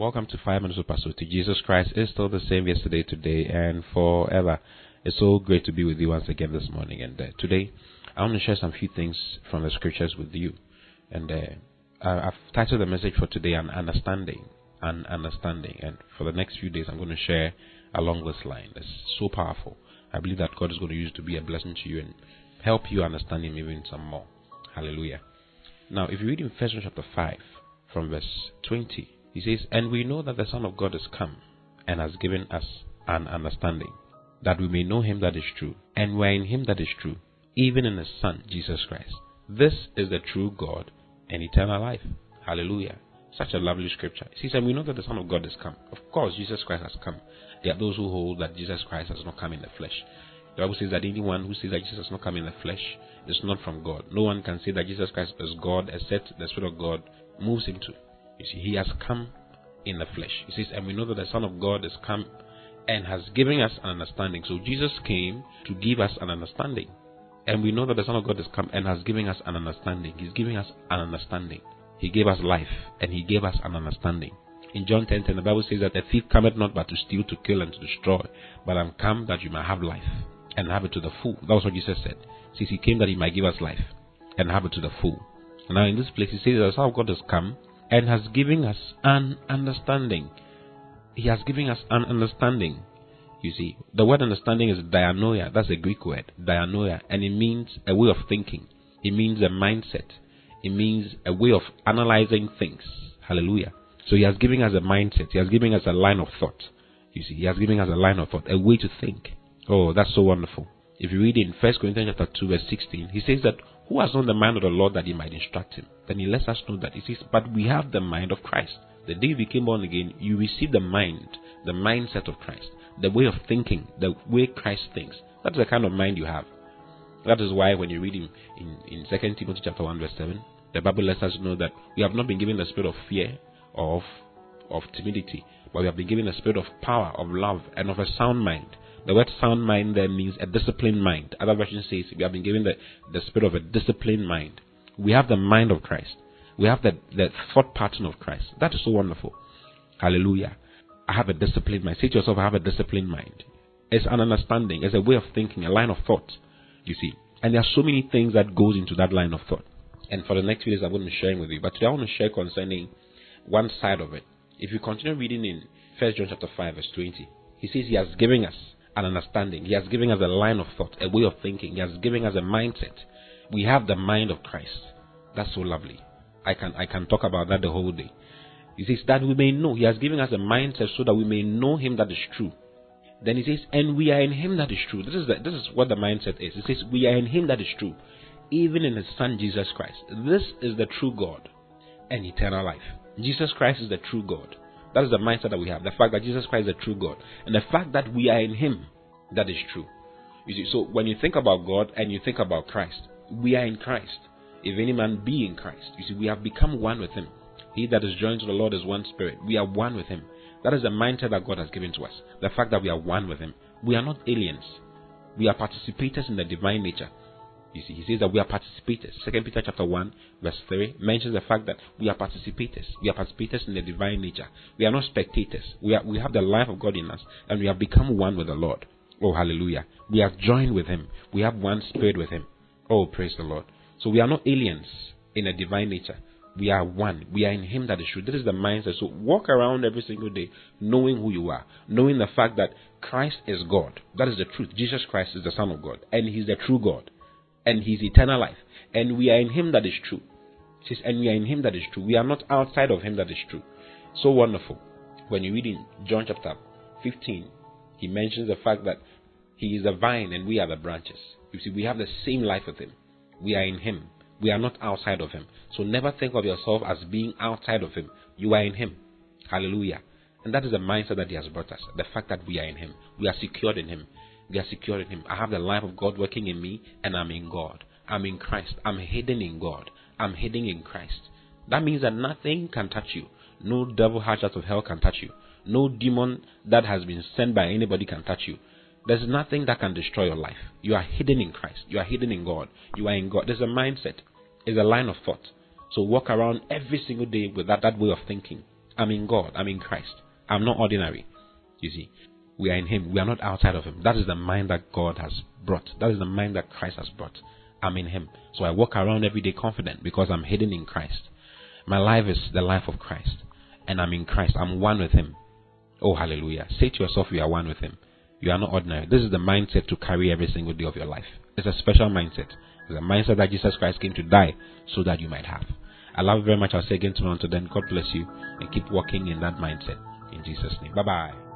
Welcome to Five Minutes of Pastor T. Jesus Christ is still the same yesterday, today, and forever. It's so great to be with you once again this morning. And uh, today, I want to share some few things from the scriptures with you. And uh, I've titled the message for today, "An Understanding." An understanding. And for the next few days, I'm going to share along this line. It's so powerful. I believe that God is going to use it to be a blessing to you and help you understand Him even some more. Hallelujah. Now, if you read in First John chapter 5, from verse 20, he says, And we know that the Son of God is come and has given us an understanding, that we may know him that is true, and we are in him that is true, even in his Son, Jesus Christ. This is the true God and eternal life. Hallelujah. Such a lovely scripture. He says, and we know that the Son of God is come. Of course, Jesus Christ has come. There are those who hold that Jesus Christ has not come in the flesh. The Bible says that anyone who says that Jesus has not come in the flesh is not from God. No one can say that Jesus Christ is God except the Spirit of God moves him to. You see, he has come in the flesh. He says, and we know that the Son of God has come and has given us an understanding. So Jesus came to give us an understanding. And we know that the Son of God has come and has given us an understanding. He's giving us an understanding. He gave us life and he gave us an understanding. In John 10, 10 the Bible says that the thief cometh not but to steal, to kill, and to destroy. But I'm come that you might have life and have it to the full. That was what Jesus said. Since he came that he might give us life and have it to the full. Now in this place he says that the Son of God has come and has given us an understanding. He has given us an understanding. You see, the word understanding is dianoia. That's a Greek word, dianoia, and it means a way of thinking. It means a mindset. It means a way of analyzing things. Hallelujah. So he has given us a mindset. He has given us a line of thought. You see, he has given us a line of thought, a way to think. Oh, that's so wonderful. If you read in 1 Corinthians chapter 2, verse 16, he says that who has known the mind of the Lord that he might instruct him? Then he lets us know that he says, But we have the mind of Christ. The day you became born again, you receive the mind, the mindset of Christ, the way of thinking, the way Christ thinks. That's the kind of mind you have. That is why when you read in, in, in 2 Timothy chapter 1, verse 7, the Bible lets us know that we have not been given the spirit of fear or of, of timidity, but we have been given the spirit of power, of love, and of a sound mind. The word sound mind there means a disciplined mind. Other version says we have been given the, the spirit of a disciplined mind. We have the mind of Christ. We have the, the thought pattern of Christ. That is so wonderful. Hallelujah. I have a disciplined mind. Say to yourself, I have a disciplined mind. It's an understanding, it's a way of thinking, a line of thought. You see. And there are so many things that goes into that line of thought. And for the next few days I'm going to be sharing with you. But today I want to share concerning one side of it. If you continue reading in 1 John chapter 5, verse 20, he says he has given us an understanding. He has given us a line of thought, a way of thinking. He has given us a mindset. We have the mind of Christ. That's so lovely. I can I can talk about that the whole day. He says that we may know. He has given us a mindset so that we may know Him that is true. Then he says, and we are in Him that is true. This is the, this is what the mindset is. He says we are in Him that is true, even in His Son Jesus Christ. This is the true God and eternal life. Jesus Christ is the true God. That is the mindset that we have. The fact that Jesus Christ is the true God. And the fact that we are in Him, that is true. You see, so when you think about God and you think about Christ, we are in Christ. If any man be in Christ, you see, we have become one with Him. He that is joined to the Lord is one spirit. We are one with Him. That is the mindset that God has given to us. The fact that we are one with Him. We are not aliens. We are participators in the divine nature. You see, he says that we are participators. Second Peter chapter one, verse three mentions the fact that we are participators. We are participators in the divine nature. We are not spectators. We are we have the life of God in us, and we have become one with the Lord. Oh hallelujah. We have joined with him. We have one spirit with him. Oh praise the Lord. So we are not aliens in a divine nature. We are one. We are in Him that is true. This is the mindset. So walk around every single day knowing who you are, knowing the fact that Christ is God. That is the truth. Jesus Christ is the Son of God, and He's the true God and his eternal life. And we are in him that is true. Says, and we are in him that is true. We are not outside of him that is true. So wonderful. When you read in John chapter 15, he mentions the fact that he is the vine and we are the branches. You see, we have the same life with him. We are in him. We are not outside of him. So never think of yourself as being outside of him. You are in him. Hallelujah. And that is the mindset that he has brought us. The fact that we are in him. We are secured in him. We are secure in Him. I have the life of God working in me, and I'm in God. I'm in Christ. I'm hidden in God. I'm hidden in Christ. That means that nothing can touch you. No devil hatched out of hell can touch you. No demon that has been sent by anybody can touch you. There's nothing that can destroy your life. You are hidden in Christ. You are hidden in God. You are in God. There's a mindset. It's a line of thought. So walk around every single day with that, that way of thinking I'm in God. I'm in Christ. I'm not ordinary. You see, we are in Him. We are not outside of Him. That is the mind that God has brought. That is the mind that Christ has brought. I'm in Him. So I walk around every day confident because I'm hidden in Christ. My life is the life of Christ. And I'm in Christ. I'm one with Him. Oh, hallelujah. Say to yourself, you are one with Him. You are not ordinary. This is the mindset to carry every single day of your life. It's a special mindset. It's a mindset that Jesus Christ came to die so that you might have. I love you very much. I'll say again tomorrow. Until then, God bless you and keep walking in that mindset. In Jesus' name. Bye bye.